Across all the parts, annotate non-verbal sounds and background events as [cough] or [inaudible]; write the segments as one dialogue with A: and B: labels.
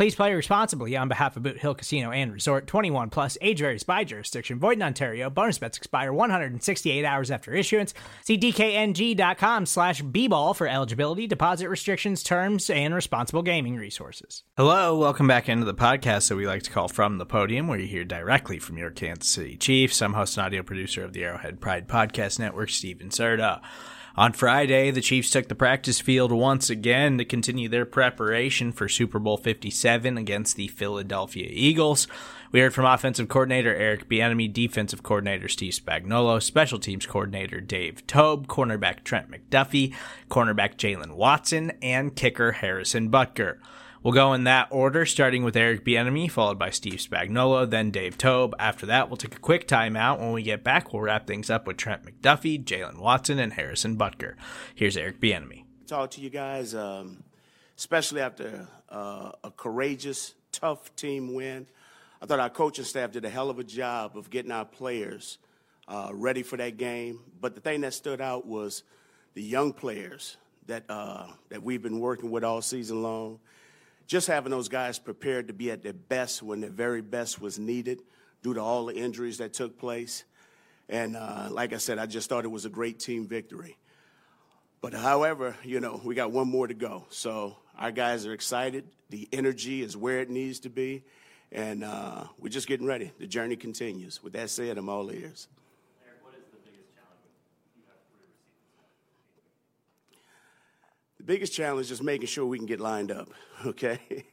A: Please play responsibly on behalf of Boot Hill Casino and Resort 21 plus age varies by jurisdiction. Void in Ontario. Bonus bets expire 168 hours after issuance. See DKNG.com slash B-ball for eligibility, deposit restrictions, terms, and responsible gaming resources. Hello, welcome back into the podcast that we like to call From the Podium, where you hear directly from your Kansas City Chiefs. I'm host and audio producer of the Arrowhead Pride Podcast Network, Steven Serta. On Friday, the Chiefs took the practice field once again to continue their preparation for Super Bowl 57 against the Philadelphia Eagles. We heard from offensive coordinator Eric Bieniemy, defensive coordinator Steve Spagnuolo, special teams coordinator Dave Toub, cornerback Trent McDuffie, cornerback Jaylen Watson, and kicker Harrison Butker. We'll go in that order, starting with Eric Bieniemy, followed by Steve Spagnuolo, then Dave Toub. After that, we'll take a quick timeout. When we get back, we'll wrap things up with Trent McDuffie, Jaylen Watson, and Harrison Butker. Here's Eric Bieniemy.
B: Talk to you guys, um, especially after uh, a courageous, tough team win. I thought our coaching staff did a hell of a job of getting our players uh, ready for that game. But the thing that stood out was the young players that uh, that we've been working with all season long just having those guys prepared to be at their best when their very best was needed due to all the injuries that took place. And uh, like I said, I just thought it was a great team victory. But however, you know, we got one more to go. So our guys are excited. The energy is where it needs to be. And uh, we're just getting ready. The journey continues. With that said, I'm all ears. The biggest challenge is making sure we can get lined up, [laughs] okay?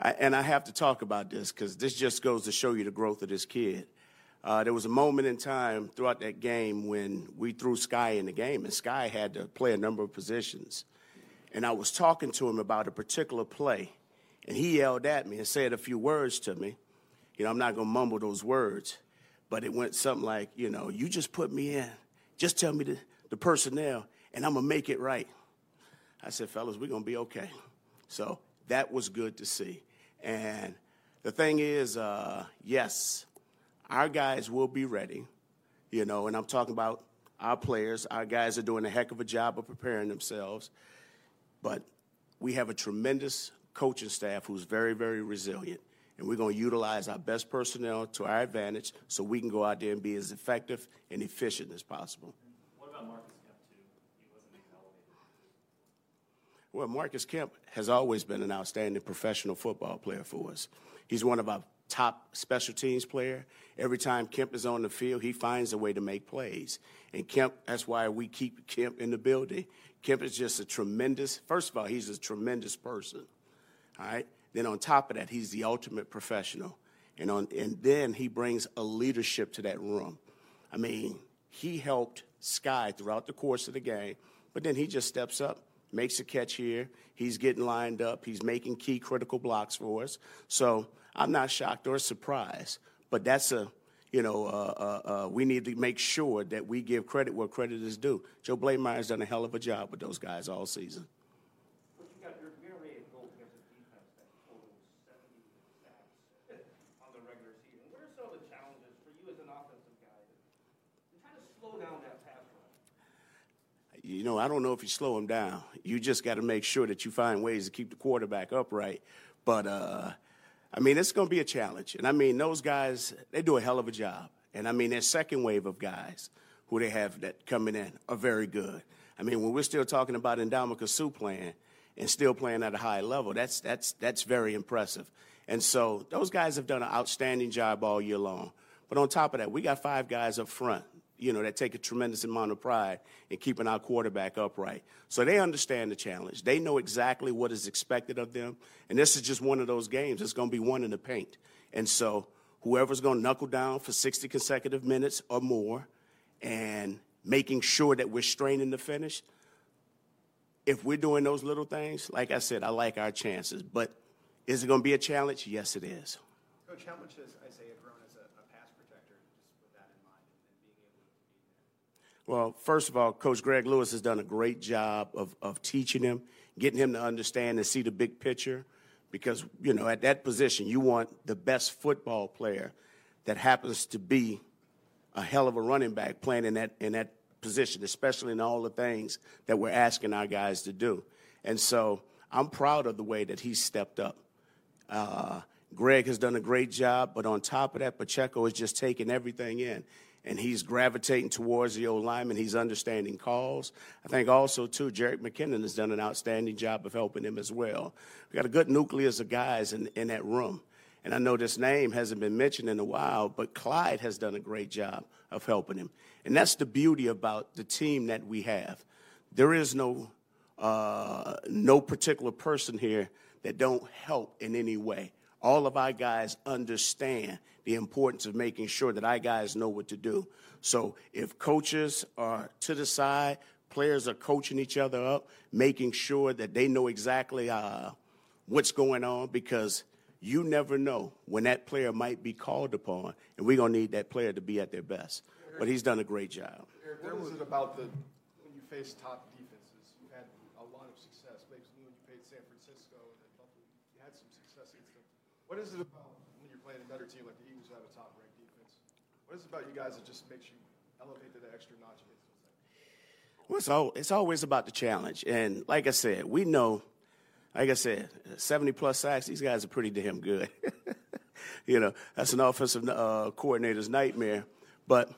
B: I, and I have to talk about this because this just goes to show you the growth of this kid. Uh, there was a moment in time throughout that game when we threw Skyy in the game, and Skyy had to play a number of positions. And I was talking to him about a particular play, and he yelled at me and said a few words to me. You know, I'm not going to mumble those words, but it went something like, you know, you just put me in. Just tell me the, the personnel, and I'm going to make it right. I said, fellas, we're going to be okay. So that was good to see. And the thing is, uh, yes, our guys will be ready, you know, and I'm talking about our players. Our guys are doing a heck of a job of preparing themselves. But we have a tremendous coaching staff who's very, very resilient. And we're going to utilize our best personnel to our advantage so we can go out there and be as effective and efficient as possible. Well, Marcus Kemp has always been an outstanding professional football player for us. He's one of our top special teams player. Every time Kemp is on the field, he finds a way to make plays. And Kemp, that's why we keep Kemp in the building. Kemp is just a tremendous, first of all, he's a tremendous person. All right? Then on top of that, he's the ultimate professional. And, on, and then he brings a leadership to that room. I mean, he helped Skyy throughout the course of the game, but then he just steps up makes a catch here. He's getting lined up. He's making key critical blocks for us. So I'm not shocked or surprised. But that's a, you know, uh, uh, uh, we need to make sure that we give credit where credit is due. Joe Bleymaier's done a hell of a job with those guys all season. You know, I don't know if you slow him down. You just got to make sure that you find ways to keep the quarterback upright. But uh, I mean, it's going to be a challenge. And I mean, those guys, they do a hell of a job. And I mean, that second wave of guys who they have that coming in are very good. I mean, when we're still talking about Ndamukong Suh playing and still playing at a high level, that's that's that's very impressive. And so those guys have done an outstanding job all year long. But on top of that, we got five guys up front you know, that take a tremendous amount of pride in keeping our quarterback upright. So they understand the challenge. They know exactly what is expected of them. And this is just one of those games. It's going to be one in the paint. And so whoever's going to knuckle down for 60 consecutive minutes or more and making sure that we're straining the finish, if we're doing those little things, like I said, I like our chances. But is it going to be a challenge? Yes, it is.
C: Coach, how much has Isaiah grown as a, a pass protector, just with that in mind, and, and being able to be
B: there? Well, first of all, Coach Greg Lewis has done a great job of, of teaching him, getting him to understand and see the big picture. Because, you know, at that position, you want the best football player that happens to be a hell of a running back playing in that, in that position, especially in all the things that we're asking our guys to do. And so I'm proud of the way that he stepped up. Uh, Greg has done a great job, but on top of that, Pacheco is just taking everything in. And he's gravitating towards the old lineman. He's understanding calls. I think also, too, Jerick McKinnon has done an outstanding job of helping him as well. We got a good nucleus of guys in, in that room. And I know this name hasn't been mentioned in a while, but Clyde has done a great job of helping him. And that's the beauty about the team that we have. There is no, uh, no particular person here that don't help in any way all of our guys understand the importance of making sure that our guys know what to do. So if coaches are to the side, players are coaching each other up, making sure that they know exactly uh, what's going on because you never know when that player might be called upon, and we're going to need that player to be at their best. But he's done a great job.
C: Eric, what is it about the when you face top defenses? You had a lot of success. Maybe when you played San Francisco and then Buffalo, you had some success against them. What is it about when you're playing a better team like the Eagles who have a top ranked defense? What is it about you guys that just makes you elevate to the extra notch?
B: Well, it's, all, it's always about the challenge. And like I said, we know, like I said, 70 plus sacks, these guys are pretty damn good. [laughs] you know, that's an offensive uh, coordinator's nightmare. But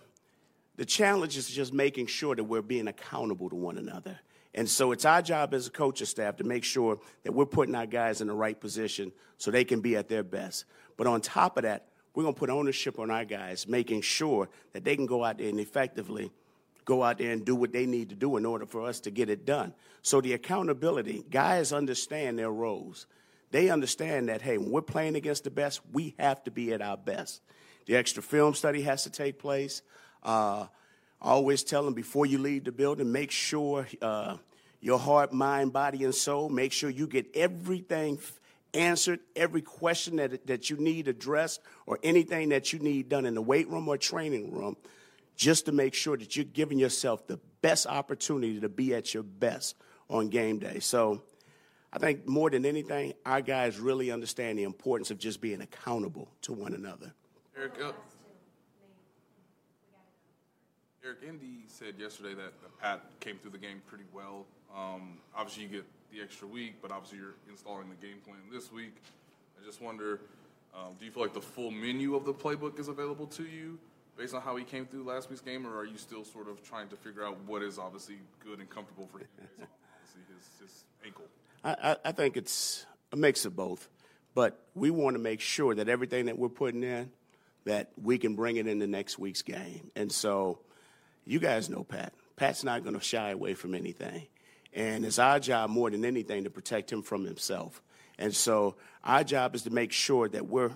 B: the challenge is just making sure that we're being accountable to one another. And so it's our job as a coaching staff to make sure that we're putting our guys in the right position so they can be at their best. But on top of that, we're going to put ownership on our guys, making sure that they can go out there and effectively go out there and do what they need to do in order for us to get it done. So the accountability, guys understand their roles. They understand that, hey, when we're playing against the best, we have to be at our best. The extra film study has to take place. Uh, always tell them before you leave the building, make sure uh, your heart, mind, body, and soul, make sure you get everything answered, every question that, that you need addressed, or anything that you need done in the weight room or training room, just to make sure that you're giving yourself the best opportunity to be at your best on game day. So I think more than anything, our guys really understand the importance of just being accountable to one another.
D: Eric, uh, Eric, Andy said yesterday that, Pat came through the game pretty well. Um, obviously, you get the extra week, but obviously you're installing the game plan this week. I just wonder, um, do you feel like the full menu of the playbook is available to you based on how he came through last week's game, or are you still sort of trying to figure out what is obviously good and comfortable for him his, his ankle?
B: I, I think it's a mix of both, but we want to make sure that everything that we're putting in, that we can bring it into next week's game. And so you guys know Pat. Pat's not going to shy away from anything. And it's our job more than anything to protect him from himself. And so our job is to make sure that we're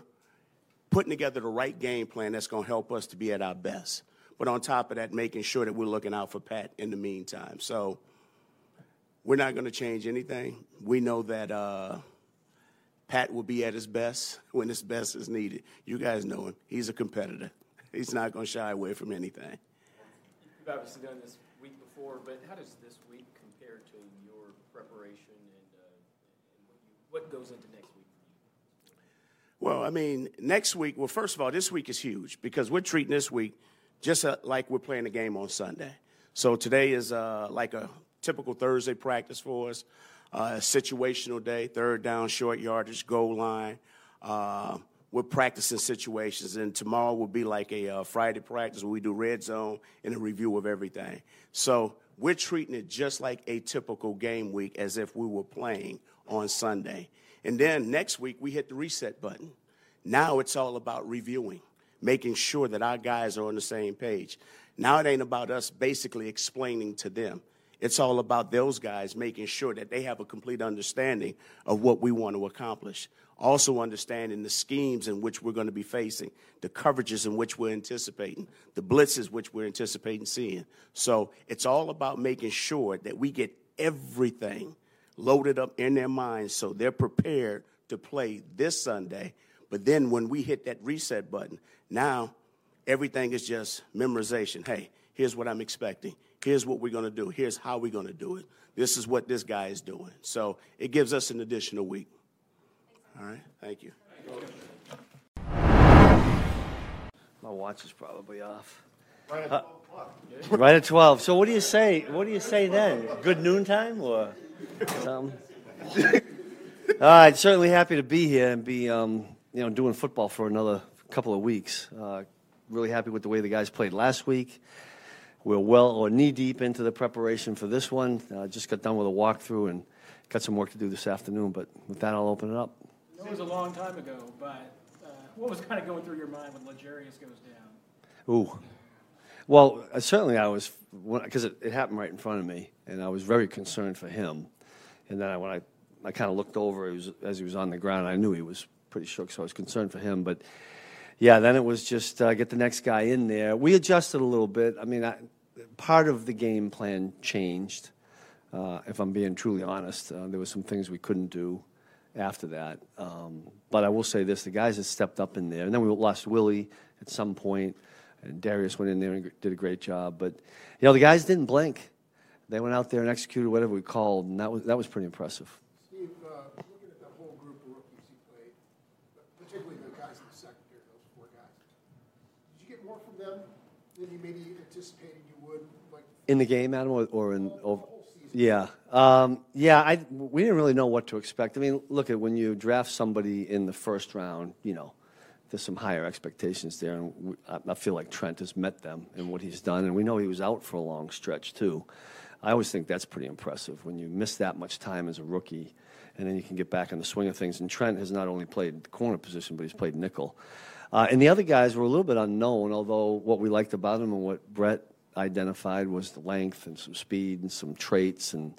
B: putting together the right game plan that's going to help us to be at our best. But on top of that, making sure that we're looking out for Pat in the meantime. So we're not going to change anything. We know that uh, Pat will be at his best when his best is needed. You guys know him. He's a competitor. He's not going to shy away from anything.
E: You've obviously done this week before, but how does this week compare to your preparation and, uh, and what, you, what goes into next week for you?
B: Well, I mean, next week, well, first of all, this week is huge because we're treating this week just uh, like we're playing a game on Sunday. So today is uh, like a typical Thursday practice for us, uh, a situational day, third down, short yardage, goal line. We're practicing situations, and tomorrow will be like a uh, Friday practice where we do red zone and a review of everything. So we're treating it just like a typical game week as if we were playing on Sunday. And then next week, we hit the reset button. Now it's all about reviewing, making sure that our guys are on the same page. Now it ain't about us basically explaining to them. It's all about those guys making sure that they have a complete understanding of what we want to accomplish. Also, understanding the schemes in which we're going to be facing, the coverages in which we're anticipating, the blitzes which we're anticipating seeing. So, it's all about making sure that we get everything loaded up in their minds so they're prepared to play this Sunday. But then when we hit that reset button, now everything is just memorization. Hey, here's what I'm expecting. Here's what we're going to do. Here's how we're going to do it. This is what this guy is doing. So it gives us an additional week. All right. Thank you.
F: My watch is probably off. Uh, right at 12. So what do you say? What do you say then? Good noontime or something? [laughs] All right. Certainly happy to be here and be, um, you know, doing football for another couple of weeks. Uh, really happy with the way the guys played last week. We're well or knee deep into the preparation for this one. Uh, just got done with a walkthrough and got some work to do this afternoon. But with that, I'll open it up.
G: It was a long time ago, but uh, what was kind of going through your mind when L'Jarius goes down?
F: Ooh. Well, uh, certainly I was, because it, it happened right in front of me, and I was very concerned for him. And then I, when I, I kind of looked over was, as he was on the ground, I knew he was pretty shook, so I was concerned for him. But yeah, then it was just uh, get the next guy in there. We adjusted a little bit. I mean, I, part of the game plan changed. Uh, if I'm being truly honest, uh, there were some things we couldn't do after that. Um, but I will say this: the guys that stepped up in there, and then we lost Willie at some point, and Darius went in there and did a great job. But you know, the guys didn't blink; they went out there and executed whatever we called, and that was that was pretty impressive.
H: Steve, uh, looking at that whole group of rookies you played, particularly the guys in the secondary, those four guys, did you get more from them than you maybe anticipated you would? Like
F: in the game, Adam, or, or in over? Yeah, um, yeah. I we didn't really know what to expect. I mean, look at when you draft somebody in the first round, you know, there's some higher expectations there, and we, I, feel like Trent has met them in what he's done, and we know he was out for a long stretch too. I always think that's pretty impressive when you miss that much time as a rookie, and then you can get back in the swing of things. And Trent has not only played the corner position, but he's played nickel. Uh, and the other guys were a little bit unknown, although what we liked about him and what Brett identified was the length and some speed and some traits. And,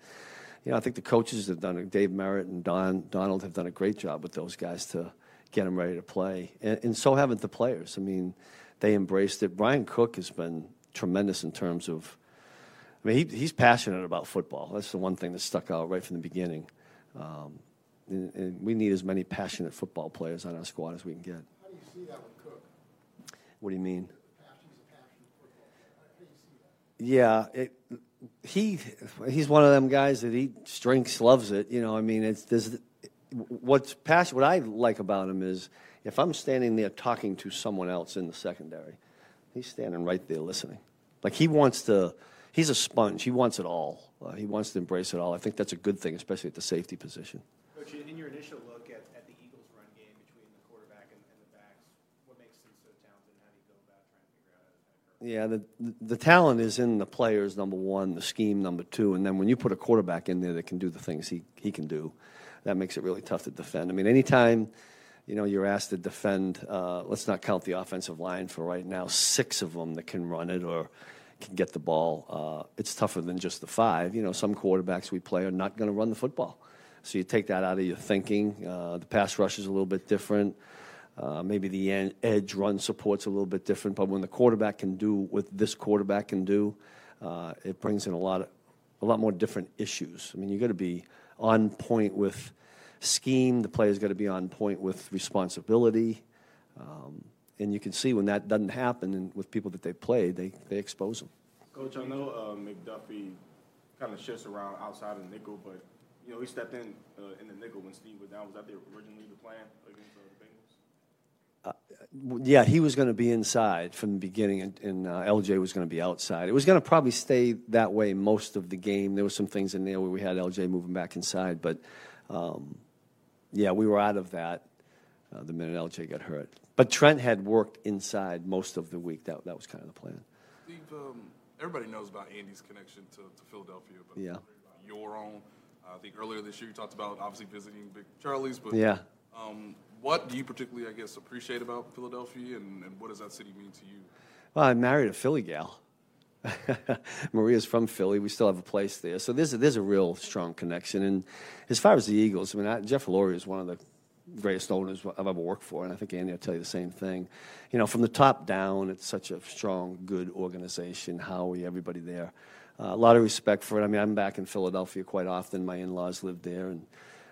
F: you know, I think the coaches have done it. Dave Merritt and Don Donald have done a great job with those guys to get them ready to play. And, and so haven't the players. I mean, they embraced it. Bryan Cook has been tremendous in terms of, I mean, he, he's passionate about football. That's the one thing that stuck out right from the beginning. Um, and, and we need as many passionate football players on our squad as we can get.
H: How do you see that with Cook?
F: What do you mean?
H: Passion's a passion football. How do you see that?
F: Yeah, it, he he's one of them guys that eats, drinks, loves it. You know, I mean, it's there's what's passion. What I like about him is if I'm standing there talking to someone else in the secondary, he's standing right there listening. Like he wants to. He's a sponge. He wants it all. Uh, he wants to embrace it all. I think that's a good thing, especially at the safety position.
I: Coach, in your initial look at, at the Eagles' run game between the quarterback and, and the backs, what makes them so talented, and how do you go about trying to figure out how to attack her?
F: Yeah, the the talent is in the players, number one, the scheme, number two, and then when you put a quarterback in there that can do the things he, he can do, that makes it really tough to defend. I mean, anytime you know you're asked to defend, uh, let's not count the offensive line for right now, six of them that can run it or can get the ball. Uh, it's tougher than just the five. You know, some quarterbacks we play are not going to run the football, so you take that out of your thinking. Uh, the pass rush is a little bit different. Uh, maybe the edge run support's a little bit different, but when the quarterback can do what this quarterback can do, uh, it brings in a lot of, a lot more different issues. I mean, you got to be on point with scheme. The player's got to be on point with responsibility. Um, and you can see when that doesn't happen and with people that they played, they, they expose them.
J: Coach, I know uh, McDuffie kind of shifts around outside of nickel, but you know he stepped in uh, in the nickel when Steve was down. Was that the, originally the plan against uh?
F: Yeah, he was going to be inside from the beginning, and, and uh, LJ was going to be outside. It was going to probably stay that way most of the game. There were some things in there where we had LJ moving back inside, but um, yeah, we were out of that uh, the minute LJ got hurt. But Trent had worked inside most of the week. That that was kind of the plan.
D: Steve, um, everybody knows about Andy's connection to, to Philadelphia, but
F: Yeah.
D: your own. Uh, I think earlier this year you talked about obviously visiting Big Charlie's, but
F: Yeah.
D: um, what do you particularly, I guess, appreciate about Philadelphia, and, and what does that city mean to you?
F: Well, I married a Philly gal. [laughs] Maria's from Philly. We still have a place there, so there's a, there's a real strong connection. And as far as the Eagles, I mean, I, Jeff Lurie is one of the greatest owners I've ever worked for, and I think Andy will tell you the same thing. You know, from the top down, it's such a strong, good organization. Howie, everybody there, uh, a lot of respect for it. I mean, I'm back in Philadelphia quite often. My in-laws live there, and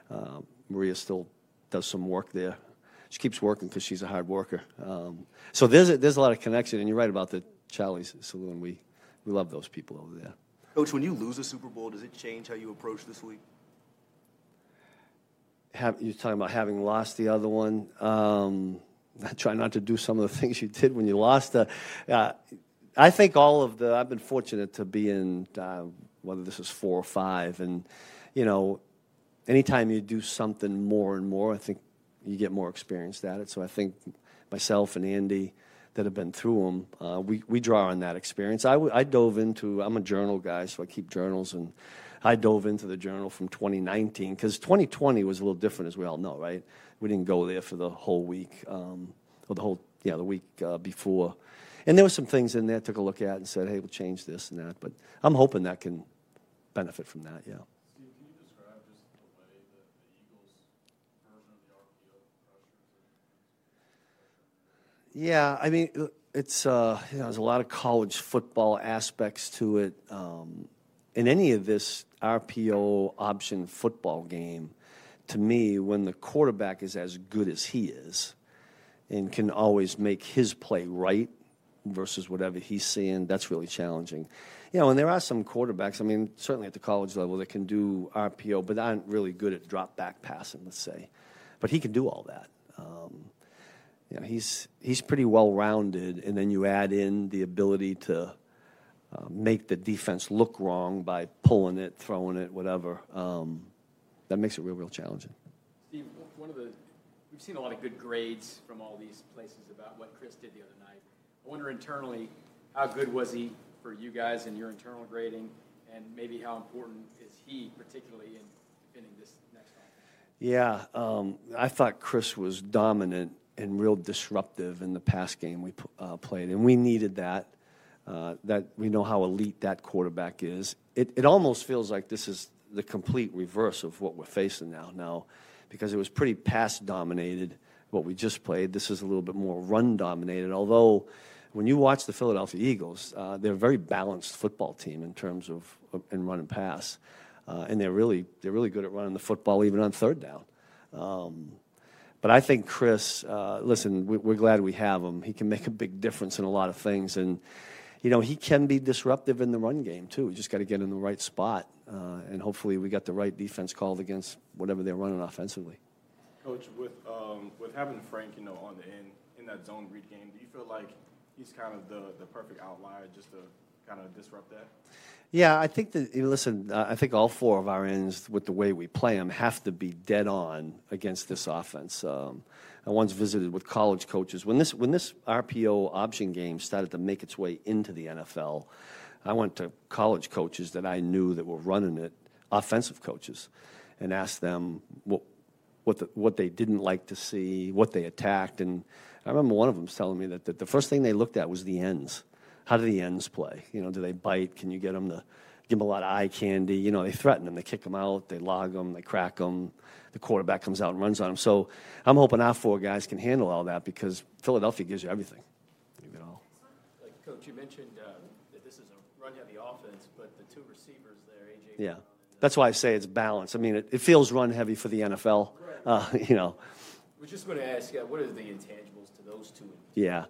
F: uh, Maria still does some work there. She keeps working because she's a hard worker. Um, so there's a, there's a lot of connection, and you're right about the Charlie's Saloon. We we love those people over there.
K: Coach, when you lose a Super Bowl, does it change how you approach this week?
F: Have, you're talking about having lost the other one. Um, I try not to do some of the [laughs] things you did when you lost. The, uh, I think all of the. I've been fortunate to be in uh, whether this is four or five, and you know, anytime you do something more and more, I think you get more experienced at it. So I think myself and Andy that have been through them, uh, we, we draw on that experience. I, w- I dove into, I'm a journal guy, so I keep journals, and I dove into the journal from 2019 because 2020 was a little different, as we all know, right? We didn't go there for the whole week, um, or the whole, yeah, the week uh, before. And there were some things in there I took a look at and said, hey, we'll change this and that. But I'm hoping that can benefit from that, yeah. Yeah, I mean, it's uh, you know, there's a lot of college football aspects to it. Um, in any of this RPO option football game, to me, when the quarterback is as good as he is and can always make his play right versus whatever he's seeing, that's really challenging. You know, and there are some quarterbacks, I mean, certainly at the college level, that can do RPO, but aren't really good at drop back passing, let's say. But he can do all that. Um, you know, he's he's pretty well rounded, and then you add in the ability to uh, make the defense look wrong by pulling it, throwing it, whatever. Um, that makes it real, real challenging.
E: Steve, one of the we've seen a lot of good grades from all these places about what Chris did the other night. I wonder internally, how good was he for you guys in your internal grading, and maybe how important is he particularly in defending this next one?
F: Yeah, um, I thought Chris was dominant and real disruptive in the pass game we uh, played, and we needed that. Uh, that we know how elite that quarterback is. It, it almost feels like this is the complete reverse of what we're facing now. Now, because it was pretty pass dominated what we just played, this is a little bit more run dominated. Although, when you watch the Philadelphia Eagles, uh, they're a very balanced football team in terms of, of in run and pass, uh, and they're really they're really good at running the football even on third down. Um, but I think Chris, uh, listen, we're glad we have him. He can make a big difference in a lot of things, and you know he can be disruptive in the run game too. We just got to get in the right spot, uh, and hopefully we got the right defense called against whatever they're running offensively.
J: Coach, with um, with having Frank, you know, on the end in that zone read game, do you feel like he's kind of the the perfect outlier just to kind of disrupt that?
F: Yeah, I think that listen. Uh, I think all four of our ends, with the way we play them, have to be dead on against this offense. Um, I once visited with college coaches when this when this RPO option game started to make its way into the NFL. I went to college coaches that I knew that were running it, offensive coaches, and asked them what what the, what they didn't like to see, what they attacked, and I remember one of them telling me that, that the first thing they looked at was the ends how do the ends play? You know, do they bite? Can you get them to give them a lot of eye candy? You know, they threaten them, they kick them out, they log them, they crack them. The quarterback comes out and runs on them. So I'm hoping our four guys can handle all that because Philadelphia gives you everything.
E: You know. Like Coach, you mentioned uh, that this is a run-heavy offense, but the two receivers there, AJ.
F: Yeah, that's why I say it's balanced. I mean, it, it feels run-heavy for the NFL. Right. Uh, [laughs] you know.
E: We're just going to ask, uh, what are the intangibles to those two?
F: Yeah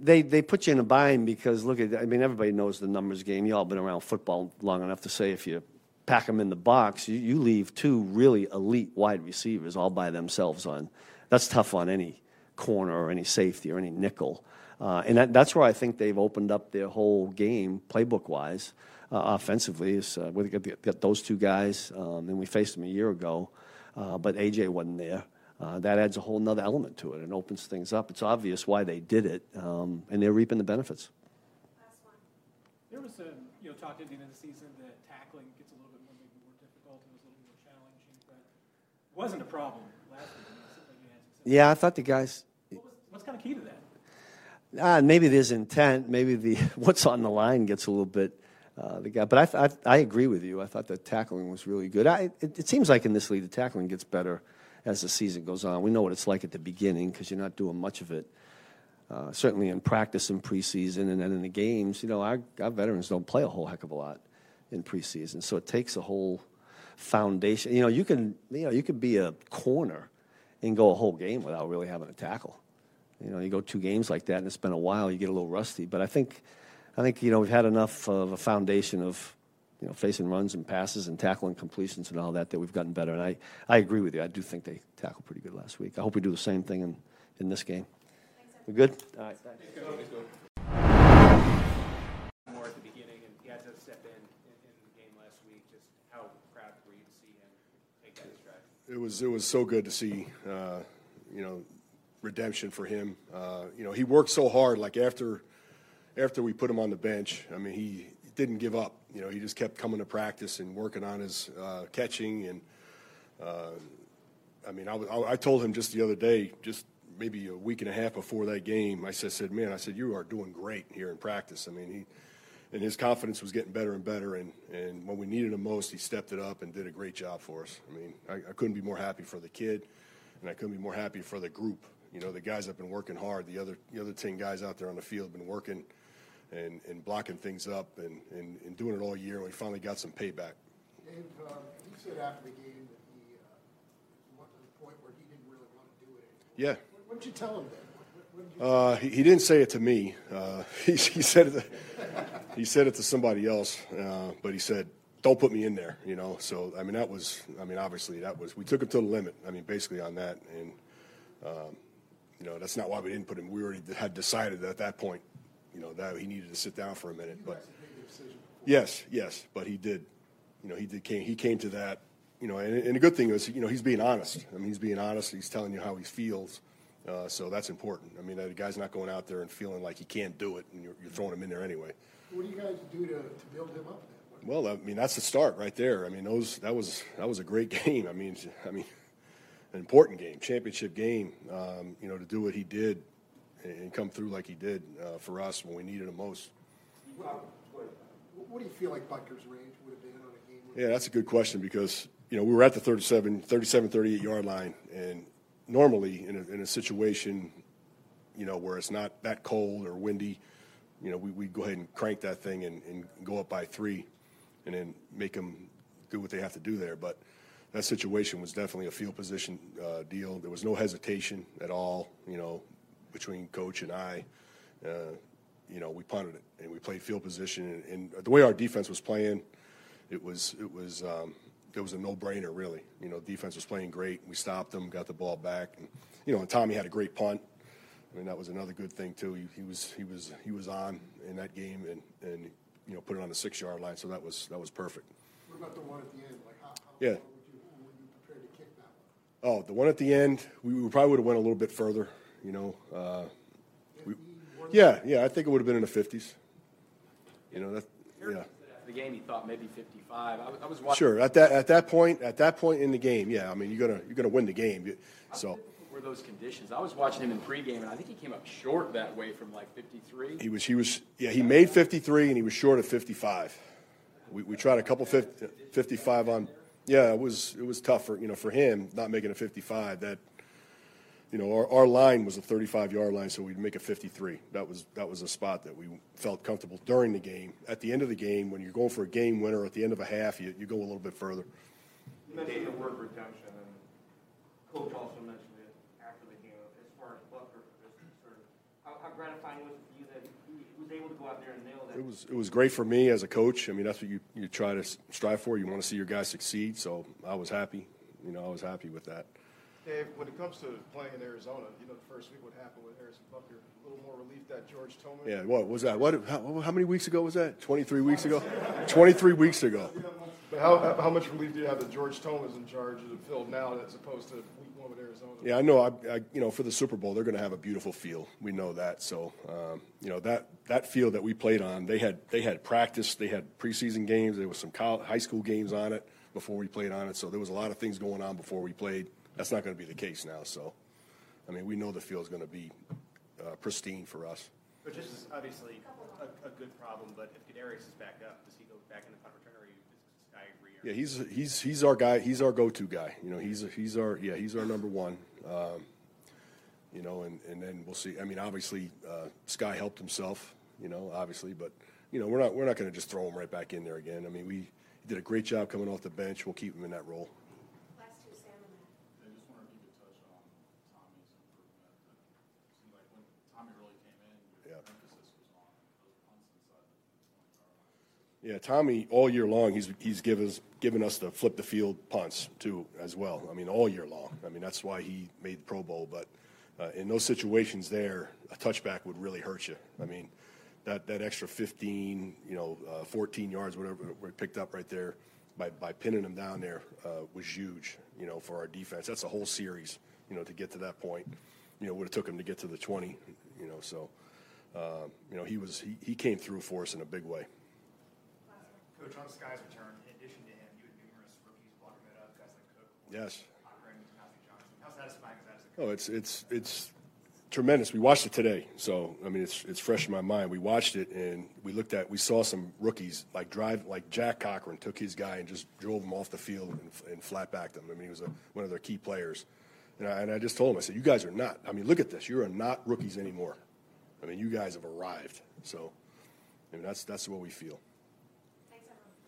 F: they they put you in a bind because look at I mean everybody knows the numbers game. You all been around football long enough to say if you pack them in the box, you, you leave two really elite wide receivers all by themselves on. That's tough on any corner or any safety or any nickel. Uh, and that, that's where I think they've opened up their whole game, playbook wise, uh, offensively. Is uh, we got those two guys, um, and we faced them a year ago, uh, but AJ wasn't there uh, that adds a whole nother element to it and opens things up. It's obvious why they did it, um, and they're reaping the benefits.
G: There was a you know talk at the end of the season that tackling gets a little bit more maybe more difficult and it was a little more challenging, but it wasn't a problem last week.
F: Yeah, I thought the guys.
G: What's kind of key to that?
F: Uh, maybe there's intent. Maybe the [laughs] what's on the line gets a little bit. Uh, the guy, but I, I, I agree with you. I thought the tackling was really good. I, it, it seems like in this league, the tackling gets better as the season goes on. We know what it's like at the beginning because you're not doing much of it. Uh, certainly in practice and preseason, and then in the games, you know, our, our veterans don't play a whole heck of a lot in preseason, so it takes a whole foundation. You know, you can, you know, you could be a corner and go a whole game without really having a tackle. You know, you go two games like that, and it's been a while. You get a little rusty, but I think, I think you know we've had enough of a foundation of, you know, facing runs and passes and tackling completions and all that that we've gotten better. And I, I agree with you. I do think they tackled pretty good last week. I hope we do the same thing in, in this game. We good? All right. Thanks.
C: It was it was so good to see, uh, you know, redemption for him. Uh, you know, he worked so hard. Like after after we put him on the bench, I mean, he didn't give up. You know, he just kept coming to practice and working on his uh, catching. And uh, I mean, I, was- I, told him just the other day, just maybe a week and a half before that game, I said, said, man, I said, you are doing great here in practice. I mean, he and his confidence was getting better and better. And, and when we needed him most, he stepped it up and did a great job for us. I mean, I, I couldn't be more happy for the kid, and I couldn't be more happy for the group. You know, the guys have been working hard. The other the other ten guys out there on the field have been working and, and blocking things up and, and, and doing it all year. And we finally got some payback.
H: Dave, um, he said after the game that he uh, went to the point where he didn't really want to do it anymore.
C: Yeah.
H: What, what'd you tell him then? What, what did you
C: Uh, he, he didn't say it to me. Uh, [laughs] he, he said it. To, he said it to somebody else. Uh, but he said, "Don't put me in there." You know. So I mean, that was. I mean, obviously, that was. We took him to the limit. I mean, basically on that, and um, you know, that's not why we didn't put him. We already had decided at that point, you know, that he needed to sit down for a minute. But yes, yes, but he did. You know, he did. Came, he came to that. You know, and, and the good thing is, you know, he's being honest. I mean, he's being honest. He's telling you how he feels. Uh, so that's important. I mean, the guy's not going out there and feeling like he can't do it, and you're, you're throwing him in there anyway.
H: What do you guys do to, to build him up then?
C: Well, I mean, that's the start right there. I mean, those that was that was a great [laughs] game. I mean, I mean, an important game, championship game. Um, you know, to do what he did and, come through like he did uh, for us when we needed him most.
H: What, what, what do you feel like Butker's range would have been on a game?
C: Yeah, that's a good question because, you know, we were at the 37, 37, 38 yard line. And normally in a, in a situation, you know, where it's not that cold or windy, you know, we, we go ahead and crank that thing and, and go up by three and then make them do what they have to do there. But that situation was definitely a field position uh, deal. There was no hesitation at all, you know, between coach and I. Uh, you know, we punted it and we played field position. And, and the way our defense was playing, it was it was um, it was a no-brainer really. You know, defense was playing great. We stopped them, got the ball back, and you know, and Tommy had a great punt. I mean, that was another good thing too. He, he was he was he was on in that game and and you know put it on the six-yard line, so that was that was perfect.
H: What about the one at the end? Like how, how
C: Yeah.
H: would you, were you prepared to kick that?
C: Oh, the one at the end, we, we probably would have went a little bit further. You know, uh, we, yeah, yeah, I think it would have been in the fifties. You know that, yeah.
E: The game, he thought maybe 55. I was, I was watching.
C: Sure. At that at that point, at that point in the game, yeah. I mean, you're gonna you're gonna win the game. You- So
E: Were those conditions? I was watching him in pregame, and I think he came up short that way from like 53.
C: he was he was yeah he made 53 and he was short of 55. We we tried a couple 50, 55 on. Yeah, it was it was tough for you know for him not making a 55. That you know our, our line was a 35 yard line, so we'd make a 53. That was that was a spot that we felt comfortable during the game. At the end of the game, when you're going for a game winner at the end of a half, you, you go a little bit further.
J: You mentioned the word redemption, and Coach also mentioned it after the game as far as Butker is concerned. How, how gratifying was it for you that he was able to go out there and nail that?
C: It was it was great for me as a coach. I mean, that's what you, you try to strive for. You want to see your guys succeed. So I was happy. You know, I was happy with that. Dave, when it comes to playing in Arizona, you know, the first week what happened with Harrison Butker, a little more relief that George Tillman. Yeah, what was that? What? How, how many weeks ago was that? Twenty-three weeks ago. Twenty-three weeks ago.
L: But how, how much relief do you have that George is in charge of the field now as opposed to week one with Arizona?
C: Yeah, I know. I, I you know, for the Super Bowl, they're going to have a beautiful field. We know that. So, um, you know, that that field that we played on, they had they had practice, they had preseason games, there was some college, high school games on it before we played on it. So there was a lot of things going on before we played. That's not going to be the case now. So, I mean, we know the field's going to be uh, pristine for us.
I: But this is obviously a, a good problem, but if Kadarius is back up, does he go back in the punt return, or you, is Skyy agree?
C: Yeah, he's he's he's our guy. He's our go-to guy. You know, he's he's our yeah he's our number one. Um, you know, and, and then we'll see. I mean, obviously, uh, Skyy helped himself. You know, obviously, but you know, we're not we're not going to just throw him right back in there again. I mean, we he did a great job coming off the bench. We'll keep him in that role. Yeah, Tommy, all year long, he's he's given us given us the flip the field punts too as well. I mean, all year long. I mean, that's why he made the Pro Bowl. But uh, in those situations, there a touchback would really hurt you. I mean, that that extra 15, you know, uh, 14 yards, whatever we picked up right there by by pinning him down there uh, was huge. You know, for our defense, that's a whole series. You know, to get to that point, you know, would have took him to get to the 20. You know, so uh, you know he was he, he came through for us in a big way.
I: Coach, on Skyy's return, in addition to him, you had numerous rookies blocking it up, guys like Cook,
C: Yes.
I: Cochrane, Johnson. How satisfying is that as a
C: Oh, it's it's it's tremendous. We watched it today, so I mean, it's it's fresh in my mind. We watched it and we looked at, we saw some rookies like drive, like Jack Cochrane took his guy and just drove him off the field and, and flat backed him. I mean, he was a, one of their key players, and I, and I just told him, I said, you guys are not. I mean, look at this. You are not rookies anymore. I mean, you guys have arrived. So, I mean, that's that's what we feel.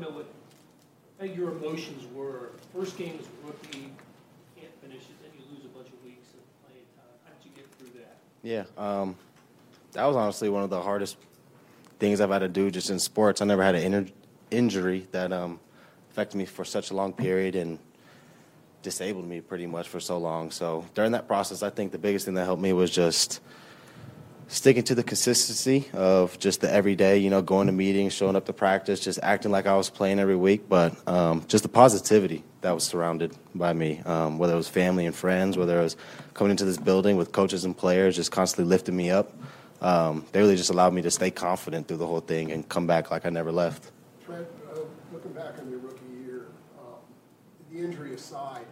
M: know what, your emotions were. First game was rookie, can't finish it, then you lose a bunch of weeks of playing time. How did you get through that?
K: Yeah, um, that was honestly one of the hardest things I've had to do just in sports. I never had an in- injury that um, affected me for such a long period and disabled me pretty much for so long. So during that process, I think the biggest thing that helped me was just sticking to the consistency of just the everyday, you know, going to meetings, showing up to practice, just acting like I was playing every week, but um, just the positivity that was surrounded by me, um, whether it was family and friends, whether it was coming into this building with coaches and players, just constantly lifting me up. Um, they really just allowed me to stay confident through the whole thing and come back like I never left.
H: Trent, uh, looking back on your rookie year, um, the injury aside,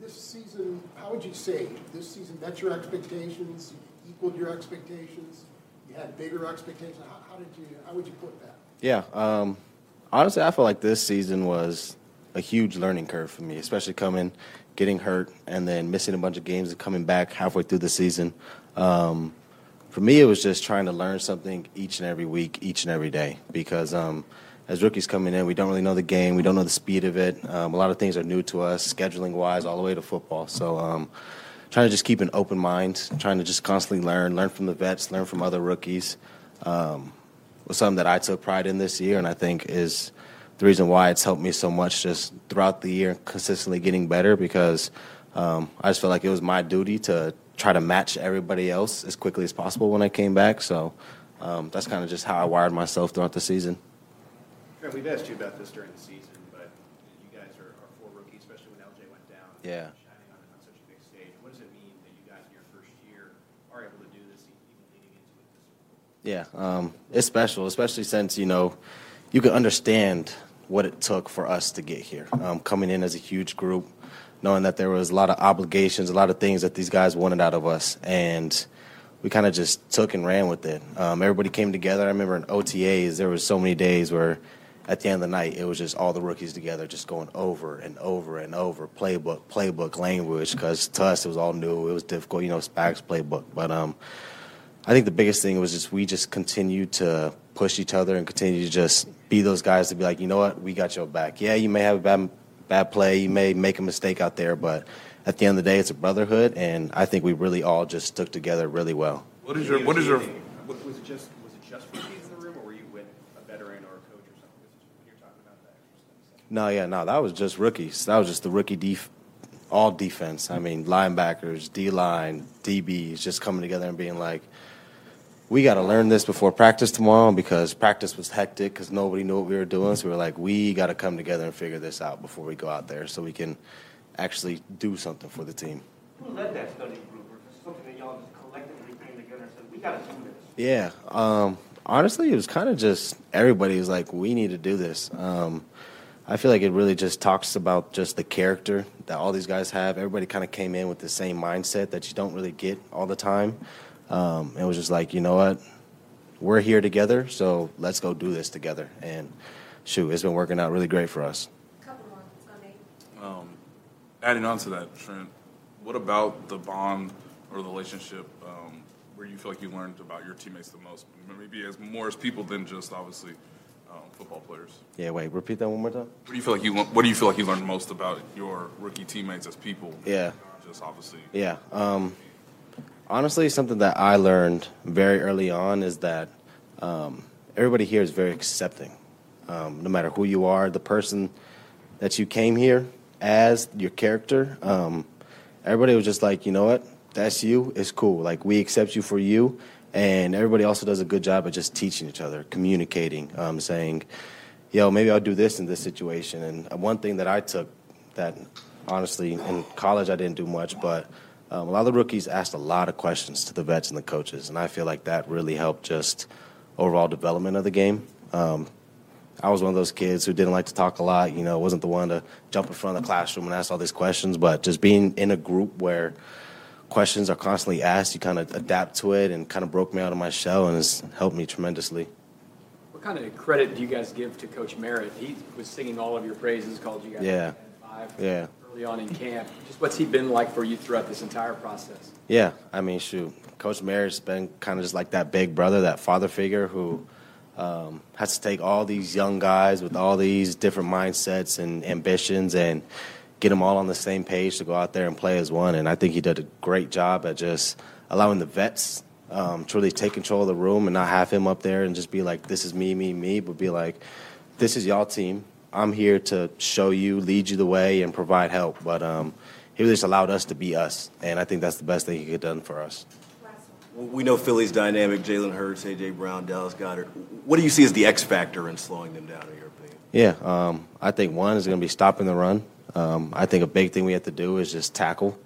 H: this season, how would you say, this season met your expectations, equaled your expectations, you had bigger expectations? How, how did you, how would you put that?
K: Yeah. Um, honestly, I feel like this season was a huge learning curve for me, especially coming, getting hurt, and then missing a bunch of games and coming back halfway through the season. Um, for me, it was just trying to learn something each and every week, each and every day, because um, as rookies coming in, we don't really know the game, we don't know the speed of it. Um, a lot of things are new to us, scheduling wise, all the way to football. So, um, trying to just keep an open mind, trying to just constantly learn, learn from the vets, learn from other rookies, um, was something that I took pride in this year, and I think is the reason why it's helped me so much just throughout the year, consistently getting better. Because um, I just felt like it was my duty to try to match everybody else as quickly as possible when I came back. So um, that's kind of just how I wired myself throughout the season.
I: Trent, we've asked you about this during the season, but you guys are, are four rookies, especially when LJ went down.
K: Yeah.
I: Shining on, on such a big stage. What does it mean that you guys in your first year are able to do this even leading into it this
K: Yeah, um, it's special, especially since you know you can understand what it took for us to get here. Um, coming in as a huge group, knowing that there was a lot of obligations, a lot of things that these guys wanted out of us, and we kind of just took and ran with it. Um, everybody came together. I remember in OTAs, there was so many days where at the end of the night, it was just all the rookies together, just going over and over and over, playbook, playbook language, because to us it was all new. It was difficult, you know, Spags playbook. But um, I think the biggest thing was just we just continued to push each other and continue to just be those guys to be like, you know what, we got your back. Yeah, you may have a bad bad play, you may make a mistake out there, but at the end of the day, it's a brotherhood, and I think we really all just stuck together really well.
D: What is your what is your
I: Was it just was it just rookies in the room, or were you with a veteran or a coach or something? You're talking about that.
K: No, yeah, no, that was just rookies. That was just the rookie def, all defense. I mean, linebackers, D line, DBs, just coming together and being like, we got to learn this before practice tomorrow because practice was hectic because nobody knew what we were doing. So we were like, we got to come together and figure this out before we go out there so we can actually do something for the team.
N: Who led that study group? Or something that y'all just collectively came together and said, we got to do this?
K: Yeah. Um, honestly, it was kind of just everybody was like, we need to do this. Um, I feel like it really just talks about just the character that all these guys have. Everybody kind of came in with the same mindset that you don't really get all the time. Um, it was just like, you know what? We're here together, so let's go do this together. And shoot, it's been working out really great for us.
D: Um, adding on to that, Trent, what about the bond or the relationship um, where you feel like you learned about your teammates the most? Maybe as more as people than just obviously um, football players.
K: Yeah, wait, repeat that one more time.
D: What do you feel like you What do you feel like you learned most about your rookie teammates as people?
K: Yeah.
D: Just obviously.
K: Yeah. Um, honestly, something that I learned very early on is that um, everybody here is very accepting. Um, no matter who you are, the person that you came here as, your character, um, everybody was just like, you know what? That's you. It's cool. Like, we accept you for you. And everybody also does a good job of just teaching each other, communicating, um, saying, yo, maybe I'll do this in this situation. And one thing that I took that honestly in college I didn't do much, but um, a lot of the rookies asked a lot of questions to the vets and the coaches, and I feel like that really helped just overall development of the game. Um, I was one of those kids who didn't like to talk a lot. You know, wasn't the one to jump in front of the classroom and ask all these questions, but just being in a group where questions are constantly asked, you kind of adapt to it, and kind of broke me out of my shell, and it's helped me tremendously.
E: What kind of credit do you guys give to Coach Merritt? He was singing all of your praises, called you guys
K: Yeah.
E: five
K: Yeah.
E: Early on in camp. Just what's he been like for you throughout this entire process?
K: Yeah, I mean, shoot, Coach Merritt's been kind of just like that big brother, that father figure who um, has to take all these young guys with all these different mindsets and ambitions and get them all on the same page to go out there and play as one. And I think he did a great job at just allowing the vets um, to really take control of the room and not have him up there and just be like, "This is me, me, me," but be like, "This is y'all team. I'm here to show you, lead you the way, and provide help." But um, he just allowed us to be us, and I think that's the best thing he could have done for us.
O: We know Philly's dynamic, Jalen Hurts, A.J. Brown, Dallas Goedert. What do you see as the X factor in slowing them down, in your opinion?
K: Yeah, um, I think one is going to be stopping the run. Um, I think a big thing we have to do is just tackle.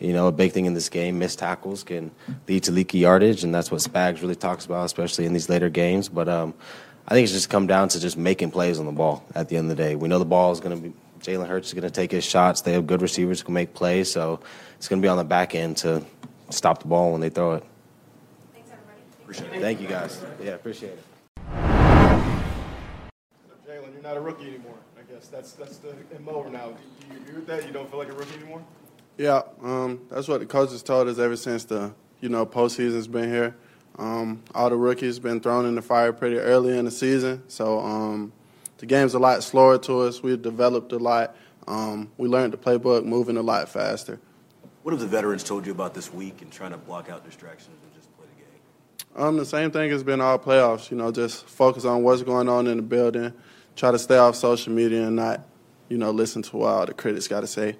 K: You know, a big thing in this game, missed tackles can lead to leaky yardage, and that's what Spags really talks about, especially in these later games. But um, I think it's just come down to just making plays on the ball at the end of the day. We know the ball is going to be, Jaylen Hurts is going to take his shots. They have good receivers who can make plays, so it's going to be on the back end to stop the ball when they throw it. Thanks, everybody.
O: Appreciate it.
K: Thank you, guys. Yeah, appreciate it.
L: Jalen, you're not a rookie anymore. I guess that's that's the MO now. Do, do you agree with that? You don't feel like a rookie anymore?
P: Yeah, um, that's what the coaches told us ever since the you know postseason's been here. Um, all the rookies been thrown in the fire pretty early in the season, so um, the game's a lot slower to us. We've developed a lot. Um, we learned the playbook, moving a lot faster.
O: What have the veterans told you about this week and trying to block out distractions and just play the game?
P: Um, the same thing has been all playoffs. You know, just focus on what's going on in the building. Try to stay off social media and not, you know, listen to what all the critics got to say.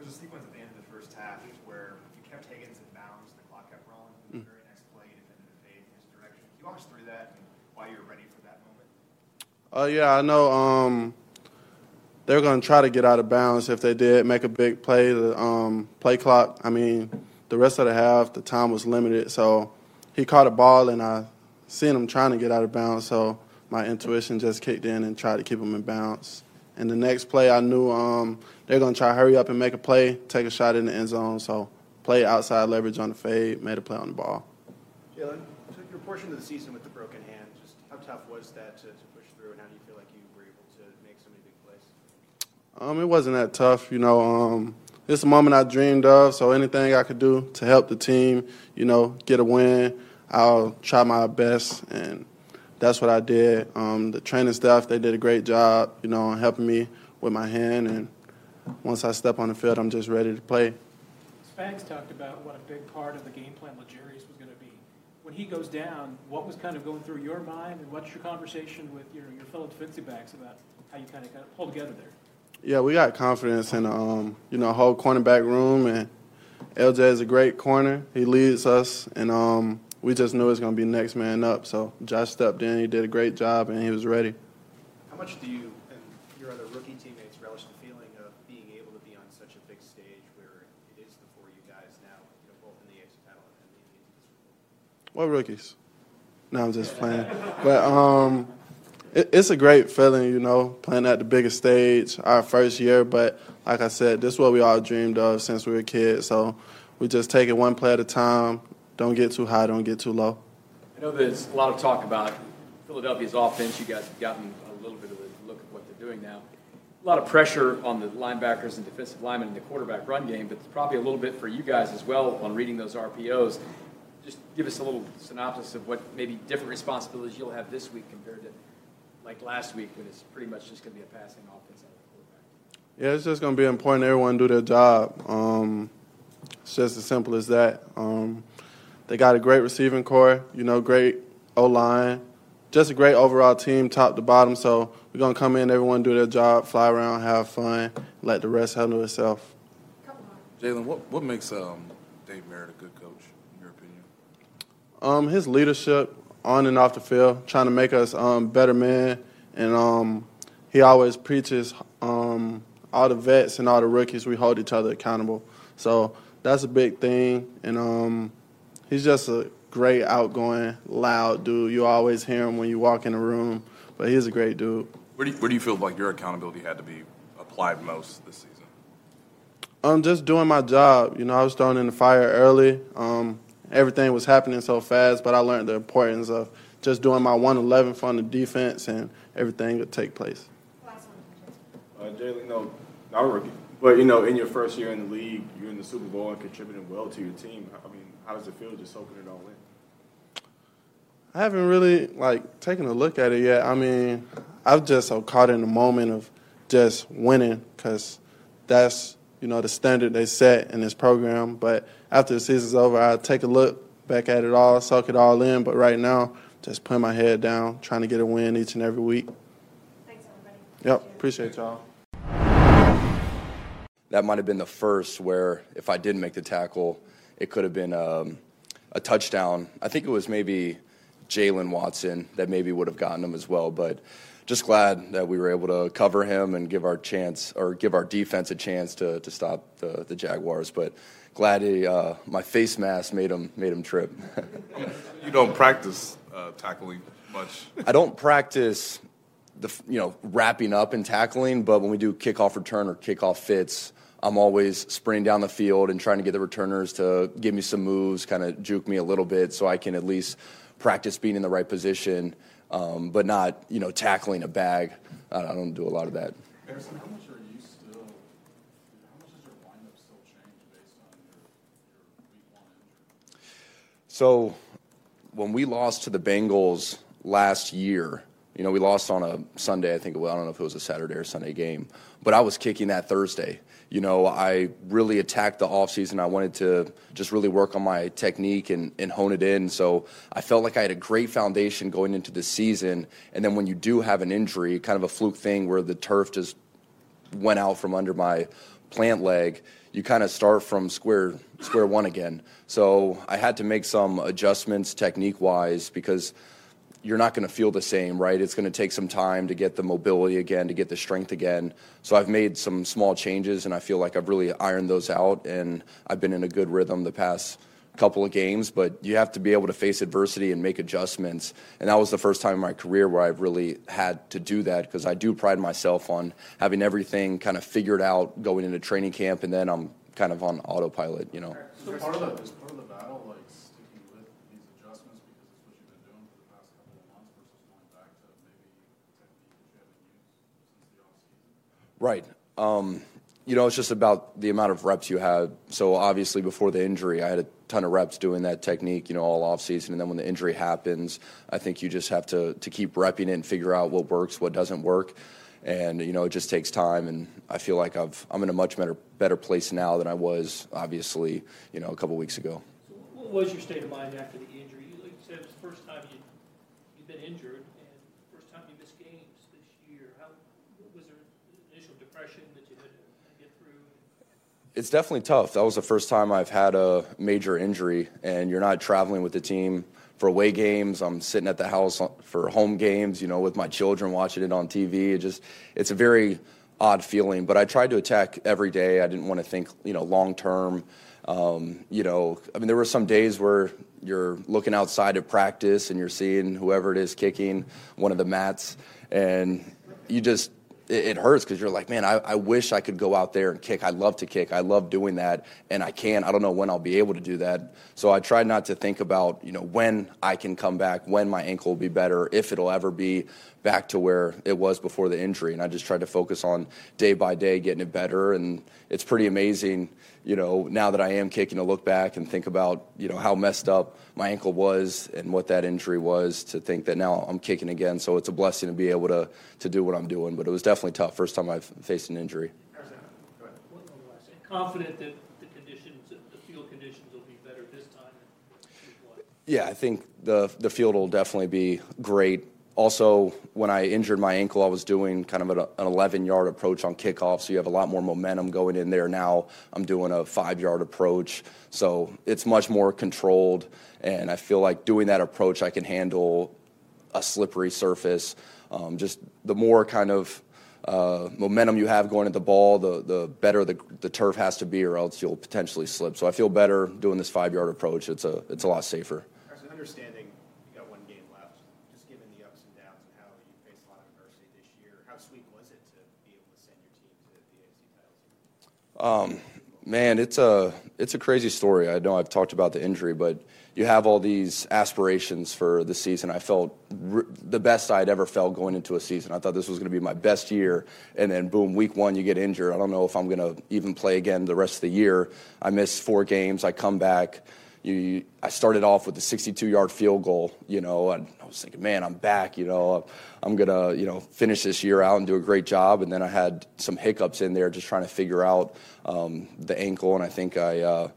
I: There's a sequence at the end of the first half where you kept Higgins in bounds, the clock kept rolling. The very next play, you defended the fade in his direction. Can you walk us through that and why you were ready for that moment?
P: Uh, yeah, I know. Um, they're going to try to get out of bounds if they did make a big play. The um, play clock. I mean, the rest of the half, the time was limited. So he caught a ball, and I seen him trying to get out of bounds. So my intuition just kicked in and tried to keep him in bounds. And the next play, I knew um, they're going to try to hurry up and make a play, take a shot in the end zone. So play outside leverage on the fade, made a play on the ball.
I: Jaylen, your portion of the season with the broken hand. Just how tough was that to, to push through, and how do you feel like you were able to make so many big plays?
P: Um, it wasn't that tough, you know. Um, it's a moment I dreamed of, so anything I could do to help the team, you know, get a win, I'll try my best, and that's what I did. Um, the training staff, they did a great job, you know, helping me with my hand, and once I step on the field, I'm just ready to play.
G: Spags talked about what a big part of the game plan L'Jarius was going to be. When he goes down, what was kind of going through your mind, and what's your conversation with your, your fellow defensive backs about how you kind of got pull together there?
P: Yeah, we got confidence in um, you know whole cornerback room, and LJ is a great corner. He leads us, and um, we just knew it was going to be next man up. So Josh stepped in, he did a great job, and he was ready.
I: How much do you and your other rookie teammates relish the feeling of being able to be on such a big stage where it is the four of you guys now, you know, both in the AFC title and the?
P: What rookies? No, I'm just [laughs] playing. but um, it's a great feeling, you know, playing at the biggest stage our first year. But like I said, this is what we all dreamed of since we were kids. So we just take it one play at a time. Don't get too high, don't get too low.
E: I know there's a lot of talk about Philadelphia's offense. You guys have gotten a little bit of a look at what they're doing now. A lot of pressure on the linebackers and defensive linemen in the quarterback run game, but probably a little bit for you guys as well on reading those RPOs. Just give us a little synopsis of what maybe different responsibilities you'll have this week compared to like last week when it's pretty much just going to be a passing offense. At quarterback.
P: Yeah, it's just going to be important everyone do their job. Um, it's just as simple as that. Um, they got a great receiving corps, you know, great O line, just a great overall team, top to bottom. So we're gonna come in, everyone do their job, fly around, have fun, let the rest handle itself.
D: Jaylen, what, what makes um, Dave Merritt a good coach, in your opinion?
P: Um, his leadership on and off the field, trying to make us um, better men, and um, he always preaches um, all the vets and all the rookies. We hold each other accountable. So that's a big thing, and um, he's just a great, outgoing, loud dude. You always hear him when you walk in the room, but he's a great dude.
D: Where do you, where do you feel like your accountability had to be applied most this season?
P: Um, just doing my job. You know, I was thrown in the fire early. Um, everything was happening so fast, but I learned the importance of just doing my 111 on the defense, and everything would take place.
J: Last Uh, Jaylen, no, not a rookie, but you know, in your first year in the league, you're in the Super Bowl and contributing well to your team. I mean, how does it feel just soaking it all in?
P: I haven't really like taken a look at it yet. I mean, I've just so caught in the moment of just winning because that's you know the standard they set in this program. But after the season's over, I take a look back at it all, soak it all in. But right now, just putting my head down, trying to get a win each and every week.
Q: Thanks, everybody.
P: Yep, appreciate y'all.
R: That might have been the first where if I didn't make the tackle, it could have been um, a touchdown. I think it was maybe Jaylen Watson that maybe would have gotten him as well, but just glad that we were able to cover him and give our chance or give our defense a chance to, to stop the, the Jaguars. But glad he, uh, my face mask made him made him trip.
D: You don't practice uh, tackling much.
R: I don't practice the you know wrapping up and tackling, but when we do kickoff return or kickoff fits, I'm always sprinting down the field and trying to get the returners to give me some moves, kind of juke me a little bit, so I can at least practice being in the right position, um, but not you know tackling a bag. I I don't do a lot of that.
S: Harrison, how much are you still, how much does your lineup still change based on your, your week one injury?
R: So when we lost to the Bengals last year, you know, we lost on a Sunday, I think, well, I don't know if it was a Saturday or Sunday game, but I was kicking that Thursday. You know, I really attacked the offseason. I wanted to just really work on my technique and, and hone it in. So I felt like I had a great foundation going into the season. And then when you do have an injury, kind of a fluke thing where the turf just went out from under my plant leg, you kind of start from square square one again. So I had to make some adjustments technique wise because you're not going to feel the same, right? It's going to take some time to get the mobility again, to get the strength again. So I've made some small changes, and I feel like I've really ironed those out, and I've been in a good rhythm the past couple of games. But you have to be able to face adversity and make adjustments, and that was the first time in my career where I've really had to do that because I do pride myself on having everything kind of figured out going into training camp, and then I'm kind of on autopilot, you know.
S: So part of the, is part of the battle like sticking with these adjustments because it's what you've been doing for the past couple of months versus going back to maybe technique that you haven't used since the offseason?
R: Right. Um, you know, it's just about the amount of reps you had. So obviously, before the injury, I had a ton of reps doing that technique, you know, all off season. And then when the injury happens, I think you just have to to keep repping it and figure out what works, what doesn't work. and you know it just takes time. And I feel like I've I'm in a much better better place now than I was obviously you know a couple weeks ago.
M: What was your state of mind after the injury? You- Like you said, it was the first time you, you've been injured, and first time you missed games this year. How, was there initial depression that you had to get through?
R: It's definitely tough. That was the first time I've had a major injury, and you're not traveling with the team for away games. I'm sitting at the house for home games, you know, with my children watching it on TV. It just, it's a very odd feeling. But I tried to attack every day. I didn't want to think, you know, long term. Um, you know, I mean, there were some days where you're looking outside at practice and you're seeing whoever it is kicking one of the mats, and you just it, it hurts because you're like, man, I, I wish I could go out there and kick. I love to kick. I love doing that, and I can't. I don't know when I'll be able to do that. So I try not to think about, you know, when I can come back, when my ankle will be better, if it'll ever be back to where it was before the injury. And I just tried to focus on day by day getting it better. And it's pretty amazing, you know, now that I am kicking to look back and think about, you know, how messed up my ankle was and what that injury was to think that now I'm kicking again. So it's a blessing to be able to, to do what I'm doing. But it was definitely tough. First time I've faced an injury.
M: And confident that the conditions, the field conditions will be better this time?
R: Yeah, I think the the field will definitely be great. Also, when I injured my ankle, I was doing kind of an, an 11 yard approach on kickoff, so you have a lot more momentum going in there. Now I'm doing a five yard approach, so it's much more controlled, and I feel like doing that approach, I can handle a slippery surface. Um, just the more kind of uh, momentum you have going at the ball, the, the better the, the turf has to be, or else you'll potentially slip. So I feel better doing this five yard approach. It's a it's a lot safer.
I: Understanding you got one game left, just given the ups and downs and how you faced a lot of adversity this year, how sweet was it to be able to send your team to the AFC titles?
R: Um, man, it's a it's a crazy story. I know I've talked about the injury, but you have all these aspirations for the season. I felt r- the best I'd ever felt going into a season. I thought this was going to be my best year, and then boom, week one you get injured. I don't know if I'm going to even play again the rest of the year. I miss four games. I come back. You, I started off with a 62-yard field goal. You know, and I was thinking, man, I'm back. You know, I'm gonna, you know, finish this year out and do a great job. And then I had some hiccups in there, just trying to figure out um, the ankle, and I think I, uh,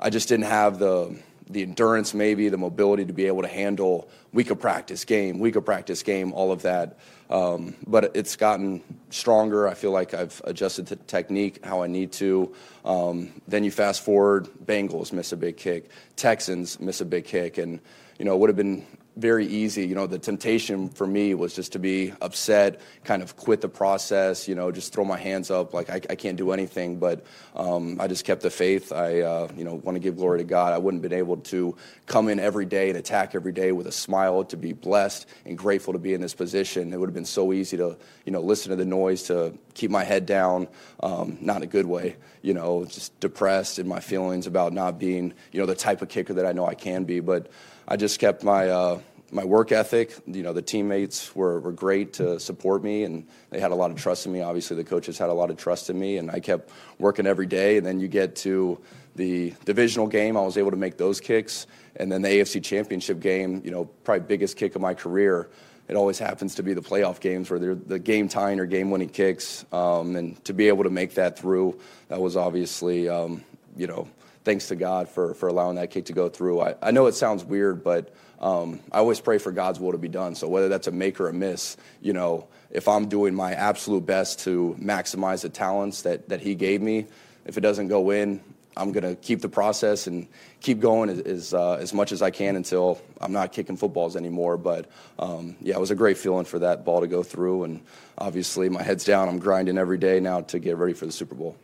R: I just didn't have the the endurance, maybe the mobility to be able to handle week of practice, game, week of practice, game, all of that. Um, but it's gotten stronger. I feel like I've adjusted the technique how I need to. Um, then you fast forward, Bengals miss a big kick, Texans miss a big kick, and you know it would have been very easy. You know, the temptation for me was just to be upset, kind of quit the process, you know, just throw my hands up like I, I can't do anything. But um, I just kept the faith. I, uh, you know, want to give glory to God. I wouldn't have been able to come in every day and attack every day with a smile, to be blessed and grateful to be in this position. It would have been so easy to, you know, listen to the noise, to keep my head down, um, not in a good way, you know, just depressed in my feelings about not being, you know, the type of kicker that I know I can be. But I just kept my uh, my work ethic. You know, the teammates were, were great to support me, and they had a lot of trust in me. Obviously, the coaches had a lot of trust in me, and I kept working every day. And then you get to the divisional game, I was able to make those kicks, and then the AFC Championship game. You know, probably biggest kick of my career. It always happens to be the playoff games where they're the game tying or game winning kicks, um, and to be able to make that through, that was obviously, um, you know thanks to God for, for allowing that kick to go through. I, I know it sounds weird, but um, I always pray for God's will to be done. So whether that's a make or a miss, you know, if I'm doing my absolute best to maximize the talents that, that He gave me, if it doesn't go in, I'm going to keep the process and keep going as, as, uh, as, much as I can until I'm not kicking footballs anymore. But um, yeah, it was a great feeling for that ball to go through. And obviously, my head's down. I'm grinding every day now to get ready for the Super Bowl.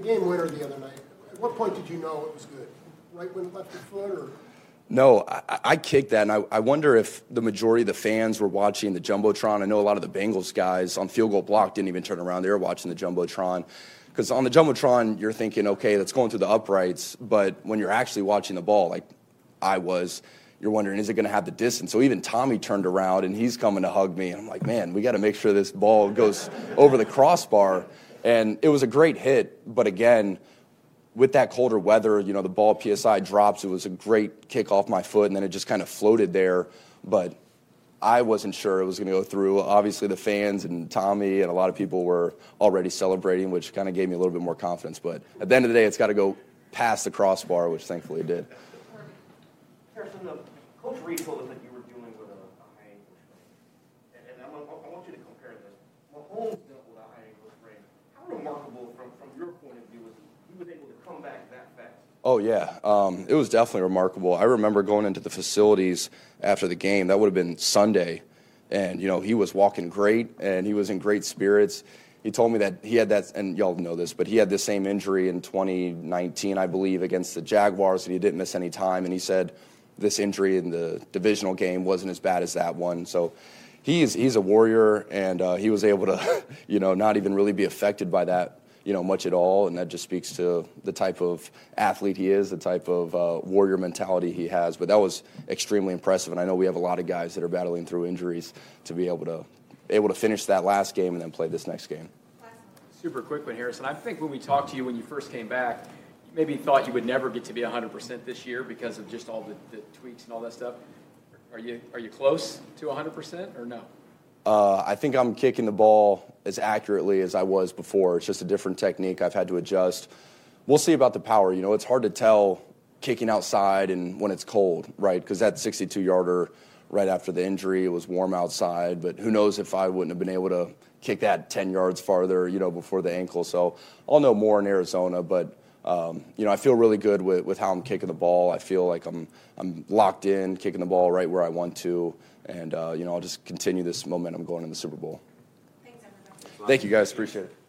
H: The game winner the other night, at what point did you know it was good? Right when it left foot or?
R: No, I, I kicked that, and I, I wonder if the majority of the fans were watching the Jumbotron. I know a lot of the Bengals guys on field goal block didn't even turn around. They were watching the Jumbotron. Because on the Jumbotron, you're thinking, okay, that's going through the uprights. But when you're actually watching the ball, like I was, you're wondering, is it going to have the distance? So even Tommy turned around, and he's coming to hug me. And I'm like, man, we got to make sure this ball goes over the crossbar. And it was a great hit, but again, with that colder weather, you know, the ball PSI drops. It was a great kick off my foot, and then it just kind of floated there. But I wasn't sure it was going to go through. Obviously, the fans and Tommy and a lot of people were already celebrating, which kind of gave me a little bit more confidence. But at the end of the day, it's got to go past the crossbar, which thankfully it did.
N: Harrison, Coach Reid told us that you were dealing with a, a high ankle sprain. And, and I, want, I want you to compare this. Mahomes dealt with a high ankle sprain. How remarkable, from, from your point of view, was he was able to come
R: Oh yeah, um, it was definitely remarkable. I remember going into the facilities after the game. That would have been Sunday, and you know he was walking great and he was in great spirits. He told me that he had that, and y'all know this, but he had the same injury in 2019, I believe, against the Jaguars, and he didn't miss any time. And he said this injury in the divisional game wasn't as bad as that one. So he's he's a warrior, and uh, he was able to, [laughs] you know, not even really be affected by that you know, much at all, and that just speaks to the type of athlete he is, the type of uh, warrior mentality he has. But that was extremely impressive, and I know we have a lot of guys that are battling through injuries to be able to able to finish that last game and then play this next game.
E: Super quick one, Harrison. I think when we talked to you when you first came back, you maybe thought you would never get to be 100% this year because of just all the, the tweaks and all that stuff. Are you are you close to 100% or no?
R: Uh, I think I'm kicking the ball as accurately as I was before. It's just a different technique. I've had to adjust. We'll see about the power. You know, it's hard to tell kicking outside and when it's cold, right? Because that 62 yarder right after the injury, it was warm outside. But who knows if I wouldn't have been able to kick that 10 yards farther, you know, before the ankle. So I'll know more in Arizona. But um, you know, I feel really good with, with how I'm kicking the ball. I feel like I'm I'm locked in, kicking the ball right where I want to, and uh, you know, I'll just continue this momentum going in the Super Bowl. Thank you guys, appreciate it.